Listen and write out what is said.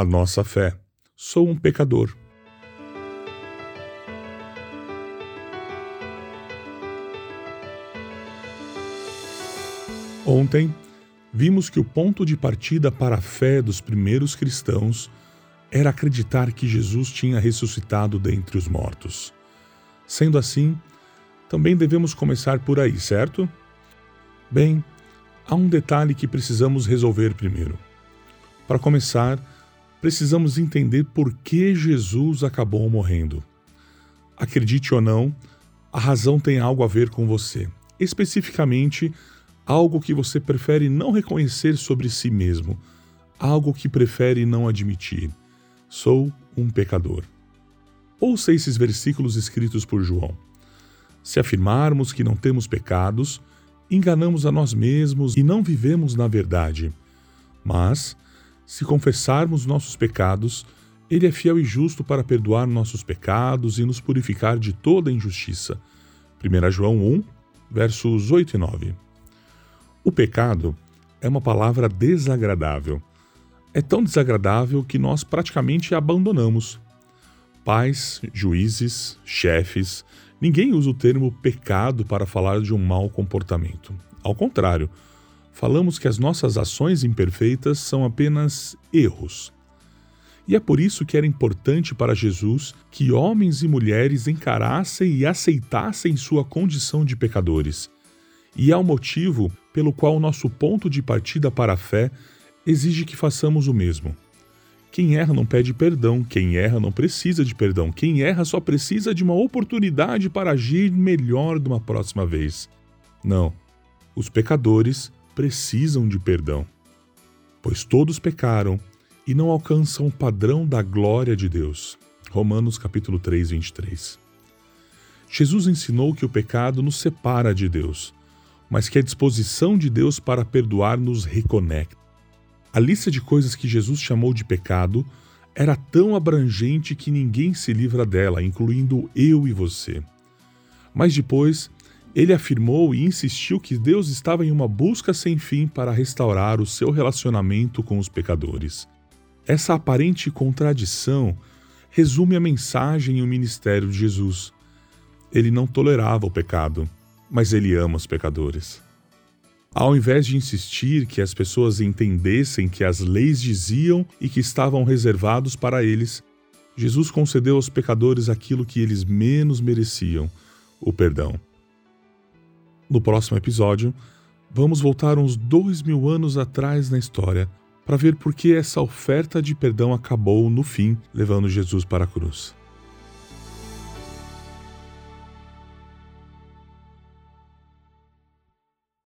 a nossa fé. Sou um pecador. Ontem, vimos que o ponto de partida para a fé dos primeiros cristãos era acreditar que Jesus tinha ressuscitado dentre os mortos. Sendo assim, também devemos começar por aí, certo? Bem, há um detalhe que precisamos resolver primeiro. Para começar, precisamos entender por que Jesus acabou morrendo. Acredite ou não, a razão tem algo a ver com você, especificamente algo que você prefere não reconhecer sobre si mesmo, algo que prefere não admitir. Sou um pecador. Ouça esses versículos escritos por João. Se afirmarmos que não temos pecados, enganamos a nós mesmos e não vivemos na verdade. Mas, se confessarmos nossos pecados, Ele é fiel e justo para perdoar nossos pecados e nos purificar de toda injustiça. 1 João 1, versos 8 e 9. O pecado é uma palavra desagradável. É tão desagradável que nós praticamente a abandonamos. Pais, juízes, chefes, ninguém usa o termo pecado para falar de um mau comportamento. Ao contrário, falamos que as nossas ações imperfeitas são apenas erros. E é por isso que era importante para Jesus que homens e mulheres encarassem e aceitassem sua condição de pecadores. E é o motivo pelo qual nosso ponto de partida para a fé exige que façamos o mesmo. Quem erra não pede perdão, quem erra não precisa de perdão, quem erra só precisa de uma oportunidade para agir melhor de uma próxima vez. Não, os pecadores precisam de perdão, pois todos pecaram e não alcançam o padrão da glória de Deus. Romanos capítulo 3, 23. Jesus ensinou que o pecado nos separa de Deus mas que a disposição de Deus para perdoar nos reconecta. A lista de coisas que Jesus chamou de pecado era tão abrangente que ninguém se livra dela, incluindo eu e você. Mas depois, ele afirmou e insistiu que Deus estava em uma busca sem fim para restaurar o seu relacionamento com os pecadores. Essa aparente contradição resume a mensagem e o ministério de Jesus. Ele não tolerava o pecado mas ele ama os pecadores. Ao invés de insistir que as pessoas entendessem que as leis diziam e que estavam reservados para eles, Jesus concedeu aos pecadores aquilo que eles menos mereciam: o perdão. No próximo episódio, vamos voltar uns dois mil anos atrás na história para ver por que essa oferta de perdão acabou, no fim, levando Jesus para a cruz.